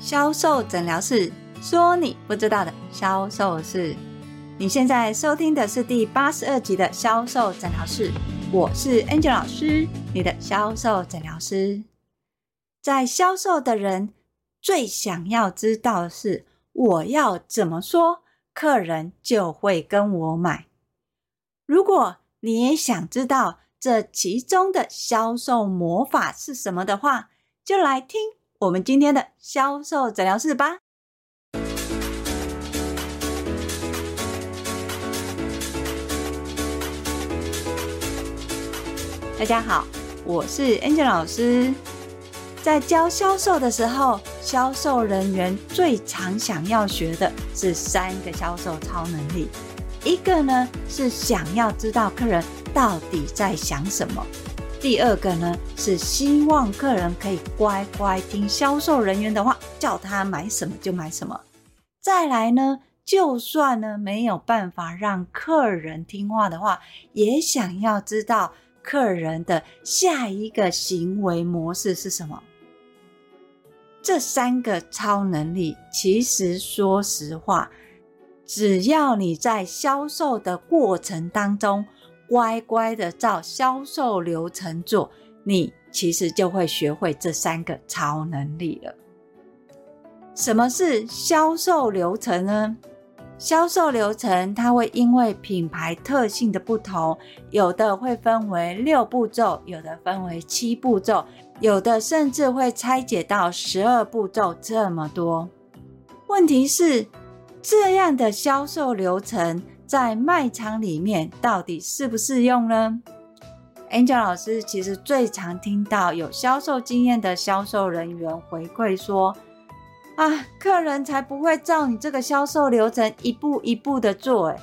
销售诊疗室说：“你不知道的销售事。”你现在收听的是第八十二集的销售诊疗室，我是 Angel 老师，你的销售诊疗师。在销售的人最想要知道的是，我要怎么说，客人就会跟我买。如果你也想知道这其中的销售魔法是什么的话，就来听。我们今天的销售诊疗室吧。大家好，我是 Angel 老师。在教销售的时候，销售人员最常想要学的是三个销售超能力。一个呢，是想要知道客人到底在想什么。第二个呢，是希望客人可以乖乖听销售人员的话，叫他买什么就买什么。再来呢，就算呢没有办法让客人听话的话，也想要知道客人的下一个行为模式是什么。这三个超能力，其实说实话，只要你在销售的过程当中，乖乖的照销售流程做，你其实就会学会这三个超能力了。什么是销售流程呢？销售流程它会因为品牌特性的不同，有的会分为六步骤，有的分为七步骤，有的甚至会拆解到十二步骤这么多。问题是，这样的销售流程，在卖场里面到底适不适用呢？Angel 老师其实最常听到有销售经验的销售人员回馈说：“啊，客人才不会照你这个销售流程一步一步的做，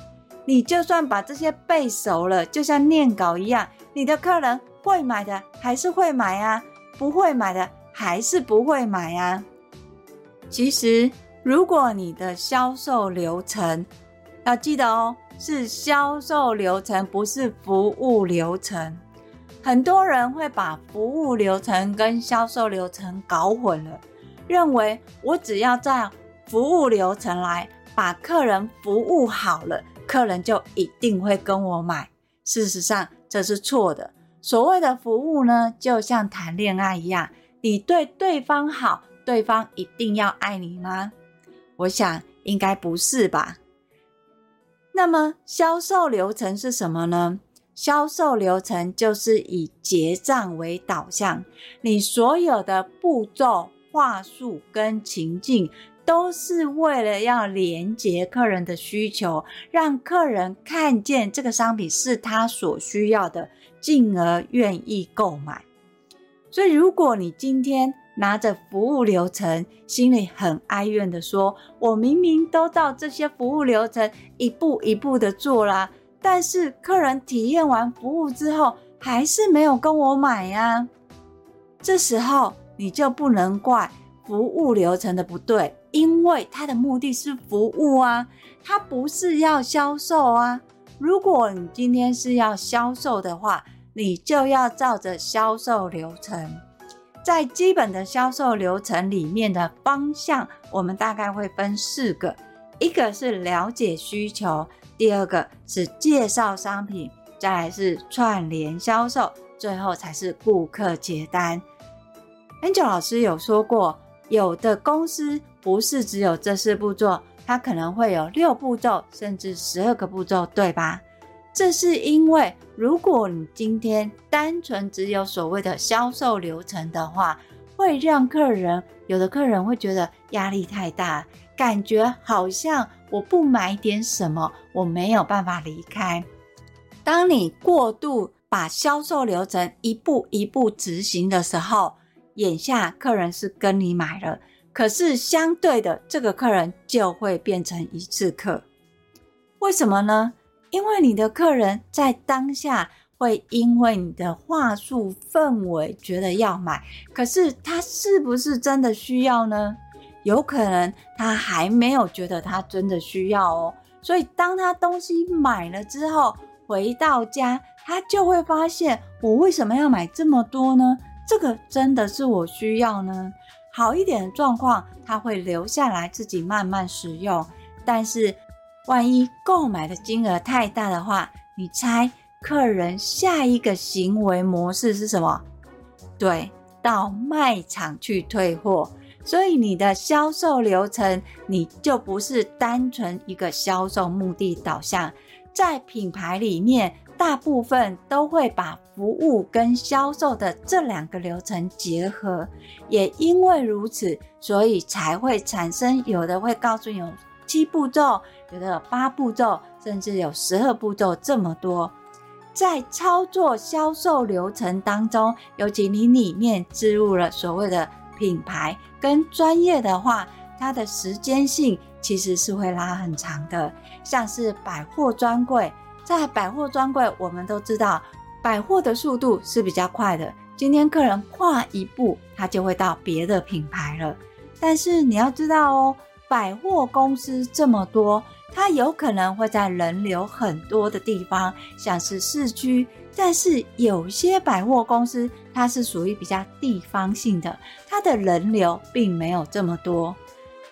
你就算把这些背熟了，就像念稿一样，你的客人会买的还是会买啊，不会买的还是不会买啊。其实，如果你的销售流程，要记得哦，是销售流程，不是服务流程。很多人会把服务流程跟销售流程搞混了，认为我只要在服务流程来把客人服务好了，客人就一定会跟我买。事实上，这是错的。所谓的服务呢，就像谈恋爱一样，你对对方好，对方一定要爱你吗？我想应该不是吧。那么销售流程是什么呢？销售流程就是以结账为导向，你所有的步骤、话术跟情境，都是为了要连接客人的需求，让客人看见这个商品是他所需要的，进而愿意购买。所以，如果你今天，拿着服务流程，心里很哀怨的说：“我明明都照这些服务流程一步一步的做啦，但是客人体验完服务之后，还是没有跟我买呀。”这时候你就不能怪服务流程的不对，因为它的目的是服务啊，它不是要销售啊。如果你今天是要销售的话，你就要照着销售流程。在基本的销售流程里面的方向，我们大概会分四个：一个是了解需求，第二个是介绍商品，再来是串联销售，最后才是顾客结单。Angel 老师有说过，有的公司不是只有这四步骤，它可能会有六步骤，甚至十二个步骤，对吧？这是因为，如果你今天单纯只有所谓的销售流程的话，会让客人，有的客人会觉得压力太大，感觉好像我不买点什么，我没有办法离开。当你过度把销售流程一步一步执行的时候，眼下客人是跟你买了，可是相对的，这个客人就会变成一次客。为什么呢？因为你的客人在当下会因为你的话术氛围觉得要买，可是他是不是真的需要呢？有可能他还没有觉得他真的需要哦。所以当他东西买了之后，回到家他就会发现，我为什么要买这么多呢？这个真的是我需要呢？好一点的状况，他会留下来自己慢慢使用。但是，万一购买的金额太大的话，你猜客人下一个行为模式是什么？对，到卖场去退货。所以你的销售流程，你就不是单纯一个销售目的导向。在品牌里面，大部分都会把服务跟销售的这两个流程结合。也因为如此，所以才会产生有的会告诉你七步骤，有的有八步骤，甚至有十二步骤这么多。在操作销售流程当中，尤其你里面置入了所谓的品牌。跟专业的话，它的时间性其实是会拉很长的。像是百货专柜，在百货专柜，我们都知道百货的速度是比较快的。今天客人跨一步，他就会到别的品牌了。但是你要知道哦，百货公司这么多，它有可能会在人流很多的地方，像是市区。但是有些百货公司，它是属于比较地方性的，它的人流并没有这么多。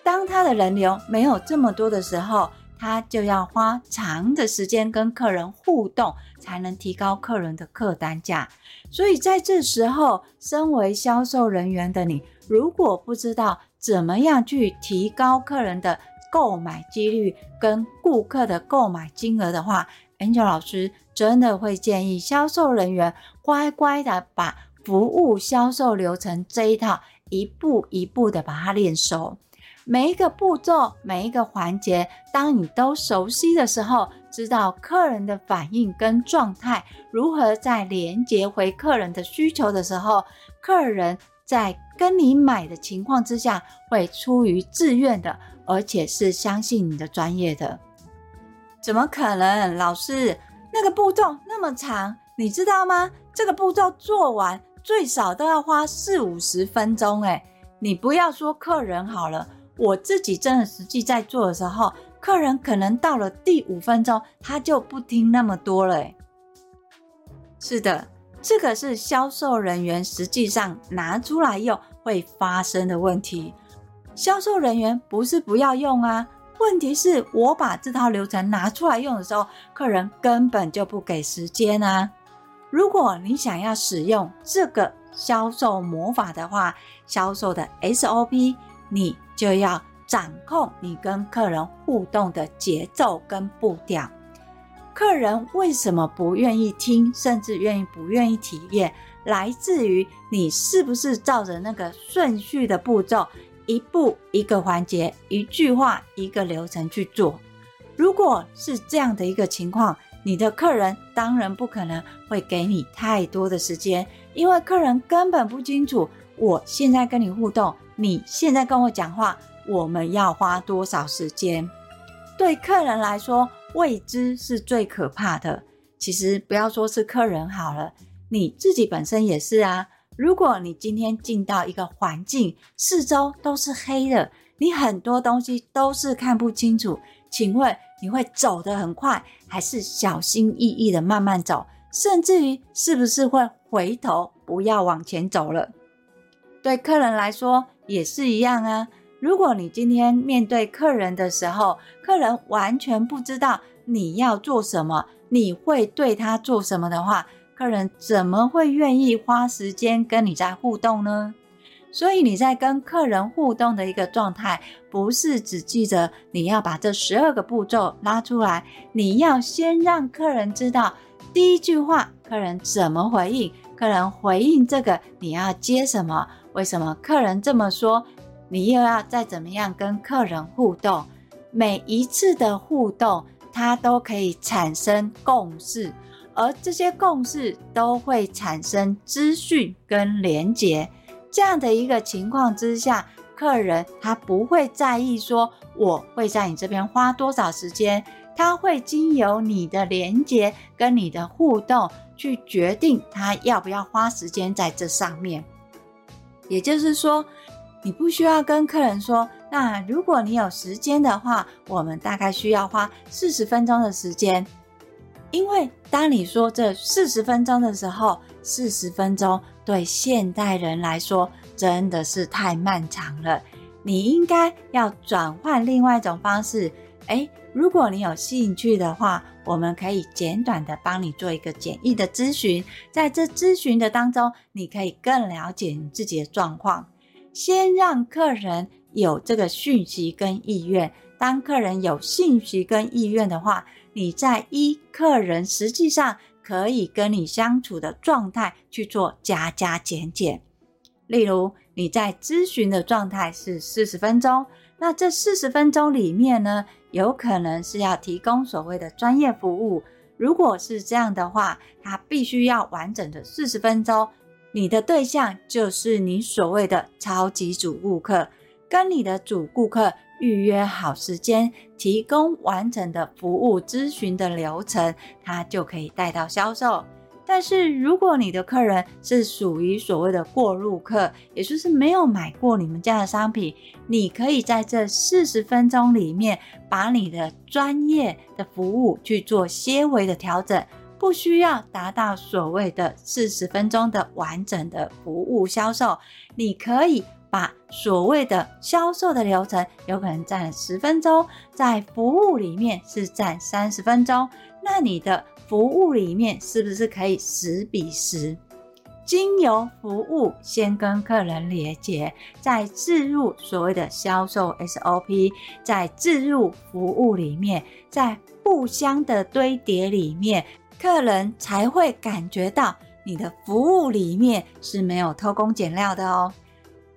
当它的人流没有这么多的时候，它就要花长的时间跟客人互动，才能提高客人的客单价。所以在这时候，身为销售人员的你，如果不知道怎么样去提高客人的购买几率跟顾客的购买金额的话，Angel 老师。真的会建议销售人员乖乖的把服务销售流程这一套一步一步的把它练熟，每一个步骤，每一个环节，当你都熟悉的时候，知道客人的反应跟状态，如何在连接回客人的需求的时候，客人在跟你买的情况之下，会出于自愿的，而且是相信你的专业的。怎么可能，老师？那个步骤那么长，你知道吗？这个步骤做完最少都要花四五十分钟。诶，你不要说客人好了，我自己真的实际在做的时候，客人可能到了第五分钟，他就不听那么多了。诶，是的，这个是销售人员实际上拿出来用会发生的问题。销售人员不是不要用啊。问题是我把这套流程拿出来用的时候，客人根本就不给时间啊！如果你想要使用这个销售魔法的话，销售的 SOP，你就要掌控你跟客人互动的节奏跟步调。客人为什么不愿意听，甚至愿意不愿意体验，来自于你是不是照着那个顺序的步骤。一步一个环节，一句话一个流程去做。如果是这样的一个情况，你的客人当然不可能会给你太多的时间，因为客人根本不清楚我现在跟你互动，你现在跟我讲话，我们要花多少时间。对客人来说，未知是最可怕的。其实不要说是客人好了，你自己本身也是啊。如果你今天进到一个环境，四周都是黑的，你很多东西都是看不清楚，请问你会走得很快，还是小心翼翼的慢慢走？甚至于是不是会回头不要往前走了？对客人来说也是一样啊。如果你今天面对客人的时候，客人完全不知道你要做什么，你会对他做什么的话，客人怎么会愿意花时间跟你在互动呢？所以你在跟客人互动的一个状态，不是只记着你要把这十二个步骤拉出来，你要先让客人知道第一句话，客人怎么回应，客人回应这个你要接什么，为什么客人这么说，你又要再怎么样跟客人互动，每一次的互动，它都可以产生共识。而这些共识都会产生资讯跟连结，这样的一个情况之下，客人他不会在意说我会在你这边花多少时间，他会经由你的连结跟你的互动去决定他要不要花时间在这上面。也就是说，你不需要跟客人说，那如果你有时间的话，我们大概需要花四十分钟的时间。因为当你说这四十分钟的时候，四十分钟对现代人来说真的是太漫长了。你应该要转换另外一种方式。诶，如果你有兴趣的话，我们可以简短的帮你做一个简易的咨询。在这咨询的当中，你可以更了解你自己的状况。先让客人有这个讯息跟意愿。当客人有兴趣跟意愿的话，你再依客人实际上可以跟你相处的状态去做加加减减。例如，你在咨询的状态是四十分钟，那这四十分钟里面呢，有可能是要提供所谓的专业服务。如果是这样的话，他必须要完整的四十分钟。你的对象就是你所谓的超级主顾客，跟你的主顾客预约好时间，提供完整的服务咨询的流程，他就可以带到销售。但是，如果你的客人是属于所谓的过路客，也就是没有买过你们家的商品，你可以在这四十分钟里面，把你的专业的服务去做些微的调整，不需要达到所谓的四十分钟的完整的服务销售。你可以把所谓的销售的流程，有可能占十分钟，在服务里面是占三十分钟，那你的。服务里面是不是可以十比十？经由服务先跟客人连接，再置入所谓的销售 SOP，再置入服务里面，在互相的堆叠里面，客人才会感觉到你的服务里面是没有偷工减料的哦。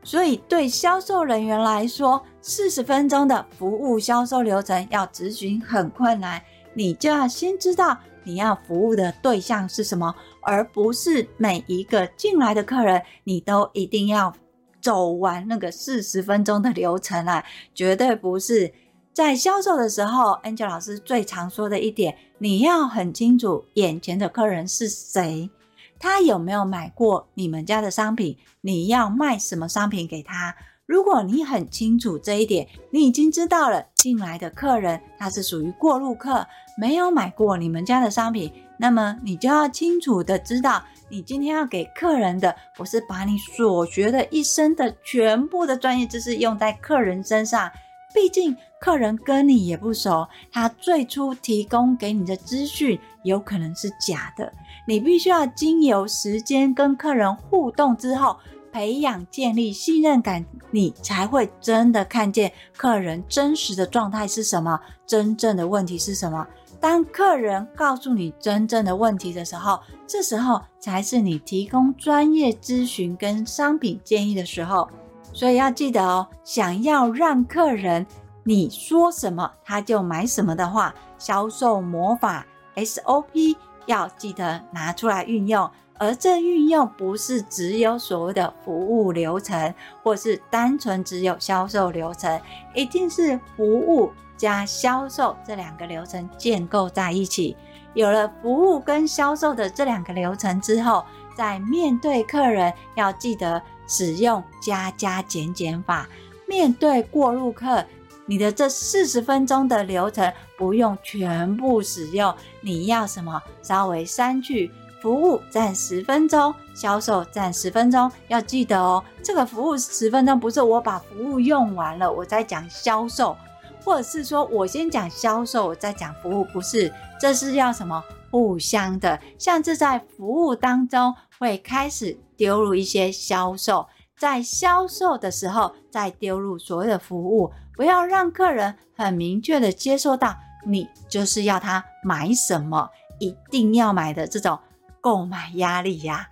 所以对销售人员来说，四十分钟的服务销售流程要执行很困难，你就要先知道。你要服务的对象是什么，而不是每一个进来的客人，你都一定要走完那个四十分钟的流程啊！绝对不是。在销售的时候，Angel 老师最常说的一点，你要很清楚眼前的客人是谁，他有没有买过你们家的商品，你要卖什么商品给他。如果你很清楚这一点，你已经知道了进来的客人他是属于过路客，没有买过你们家的商品，那么你就要清楚的知道，你今天要给客人的不是把你所学的一生的全部的专业知识用在客人身上，毕竟客人跟你也不熟，他最初提供给你的资讯有可能是假的，你必须要经由时间跟客人互动之后。培养建立信任感，你才会真的看见客人真实的状态是什么，真正的问题是什么。当客人告诉你真正的问题的时候，这时候才是你提供专业咨询跟商品建议的时候。所以要记得哦，想要让客人你说什么他就买什么的话，销售魔法 SOP 要记得拿出来运用。而这运用不是只有所谓的服务流程，或是单纯只有销售流程，一定是服务加销售这两个流程建构在一起。有了服务跟销售的这两个流程之后，在面对客人要记得使用加加减减法。面对过路客，你的这四十分钟的流程不用全部使用，你要什么稍微删去。服务占十分钟，销售占十分钟。要记得哦，这个服务十分钟不是我把服务用完了我再讲销售，或者是说我先讲销售我再讲服务，不是，这是要什么互相的。像这在服务当中会开始丢入一些销售，在销售的时候再丢入所谓的服务，不要让客人很明确的接受到你就是要他买什么，一定要买的这种。购买压力呀，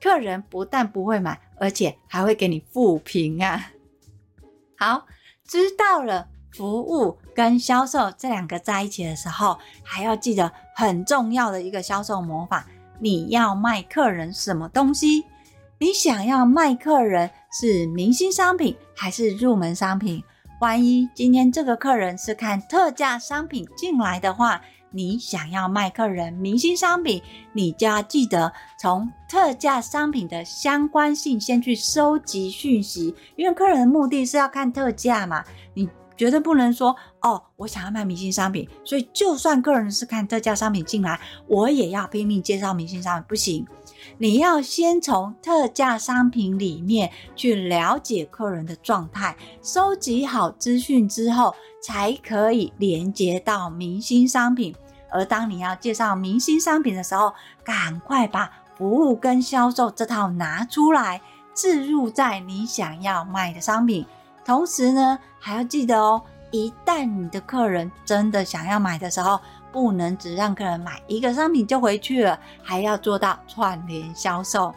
客人不但不会买，而且还会给你负评啊。好，知道了服务跟销售这两个在一起的时候，还要记得很重要的一个销售魔法：你要卖客人什么东西？你想要卖客人是明星商品还是入门商品？万一今天这个客人是看特价商品进来的话。你想要卖客人明星商品，你就要记得从特价商品的相关性先去收集讯息，因为客人的目的是要看特价嘛。你绝对不能说哦，我想要卖明星商品，所以就算客人是看特价商品进来，我也要拼命介绍明星商品，不行。你要先从特价商品里面去了解客人的状态，收集好资讯之后，才可以连接到明星商品。而当你要介绍明星商品的时候，赶快把服务跟销售这套拿出来，置入在你想要卖的商品。同时呢，还要记得哦，一旦你的客人真的想要买的时候，不能只让客人买一个商品就回去了，还要做到串联销售。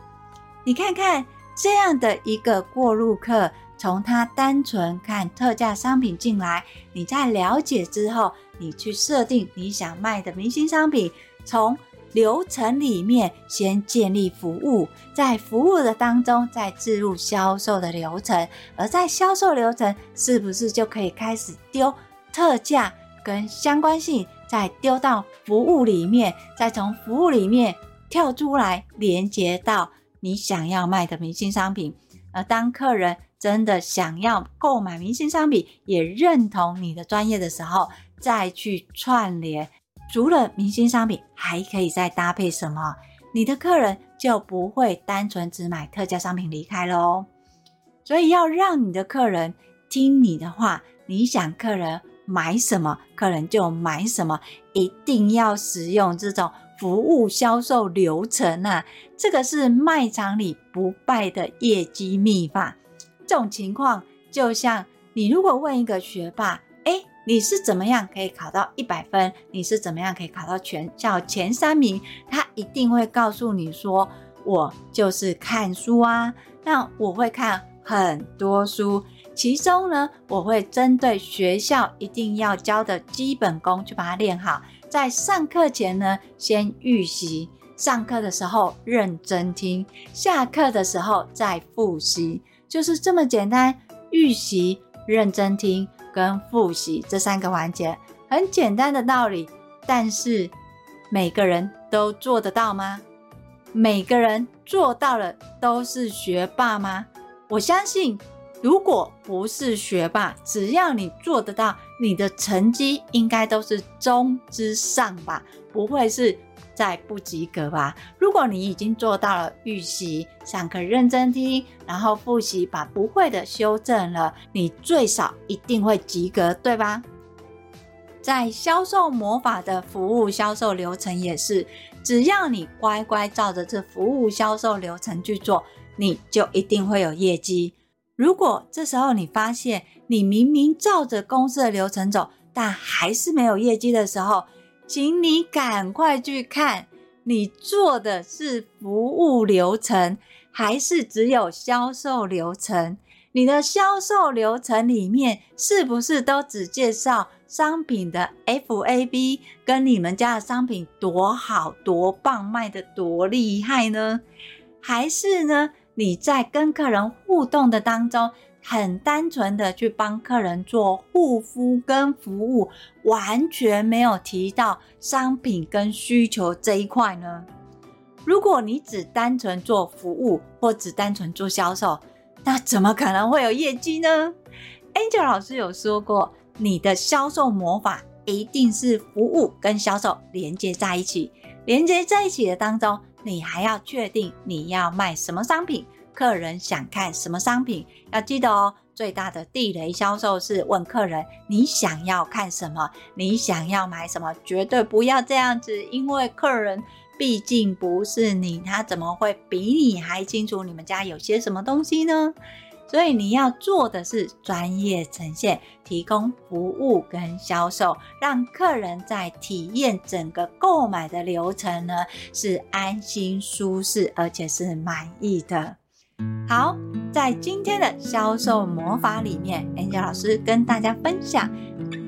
你看看这样的一个过路客，从他单纯看特价商品进来，你在了解之后，你去设定你想卖的明星商品，从流程里面先建立服务，在服务的当中再置入销售的流程，而在销售流程是不是就可以开始丢特价跟相关性？再丢到服务里面，再从服务里面跳出来，连接到你想要卖的明星商品。而当客人真的想要购买明星商品，也认同你的专业的时候，再去串联。除了明星商品，还可以再搭配什么？你的客人就不会单纯只买特价商品离开了哦。所以要让你的客人听你的话，你想客人。买什么，客人就买什么，一定要使用这种服务销售流程啊！这个是卖场里不败的业绩秘法。这种情况就像你如果问一个学霸，诶，你是怎么样可以考到一百分？你是怎么样可以考到全校前三名？他一定会告诉你说：“我就是看书啊，那我会看很多书。”其中呢，我会针对学校一定要教的基本功去把它练好。在上课前呢，先预习；上课的时候认真听；下课的时候再复习。就是这么简单，预习、认真听跟复习这三个环节，很简单的道理。但是每个人都做得到吗？每个人做到了都是学霸吗？我相信。如果不是学霸，只要你做得到，你的成绩应该都是中之上吧，不会是在不及格吧？如果你已经做到了预习、上课认真听，然后复习，把不会的修正了，你最少一定会及格，对吧？在销售魔法的服务销售流程也是，只要你乖乖照着这服务销售流程去做，你就一定会有业绩。如果这时候你发现你明明照着公司的流程走，但还是没有业绩的时候，请你赶快去看，你做的是服务流程，还是只有销售流程？你的销售流程里面是不是都只介绍商品的 FAB，跟你们家的商品多好多棒，卖得多厉害呢？还是呢？你在跟客人互动的当中，很单纯的去帮客人做护肤跟服务，完全没有提到商品跟需求这一块呢？如果你只单纯做服务或只单纯做销售，那怎么可能会有业绩呢？Angel 老师有说过，你的销售魔法一定是服务跟销售连接在一起，连接在一起的当中。你还要确定你要卖什么商品，客人想看什么商品，要记得哦。最大的地雷销售是问客人你想要看什么，你想要买什么，绝对不要这样子，因为客人毕竟不是你，他怎么会比你还清楚你们家有些什么东西呢？所以你要做的是专业呈现，提供服务跟销售，让客人在体验整个购买的流程呢，是安心舒适，而且是满意的。好，在今天的销售魔法里面，Angel 老师跟大家分享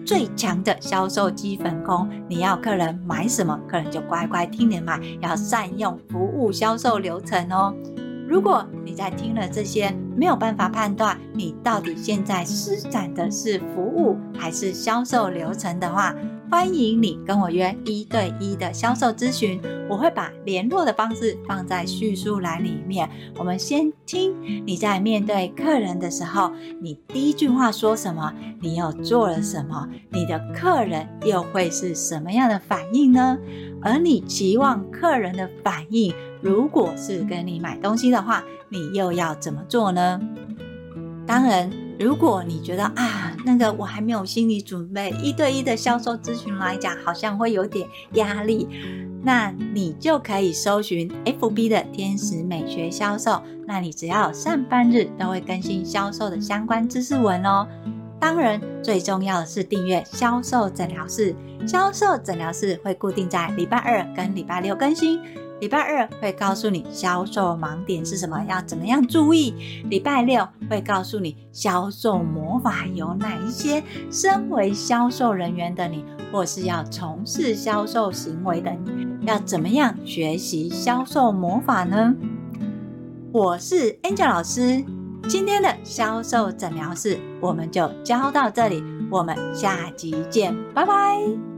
最强的销售基本功。你要客人买什么，客人就乖乖听你买，要善用服务销售流程哦。如果你在听了这些，没有办法判断你到底现在施展的是服务还是销售流程的话，欢迎你跟我约一对一的销售咨询。我会把联络的方式放在叙述栏里面。我们先听你在面对客人的时候，你第一句话说什么？你又做了什么？你的客人又会是什么样的反应呢？而你期望客人的反应，如果是跟你买东西的话，你又要怎么做呢？当然，如果你觉得啊，那个我还没有心理准备，一对一的销售咨询来讲，好像会有点压力，那你就可以搜寻 FB 的天使美学销售，那你只要上班日都会更新销售的相关知识文哦。当然，最重要的是订阅销售诊疗室，销售诊疗室会固定在礼拜二跟礼拜六更新。礼拜二会告诉你销售盲点是什么，要怎么样注意；礼拜六会告诉你销售魔法有哪一些。身为销售人员的你，或是要从事销售行为的你，要怎么样学习销售魔法呢？我是 Angel 老师，今天的销售诊疗室我们就教到这里，我们下集见，拜拜。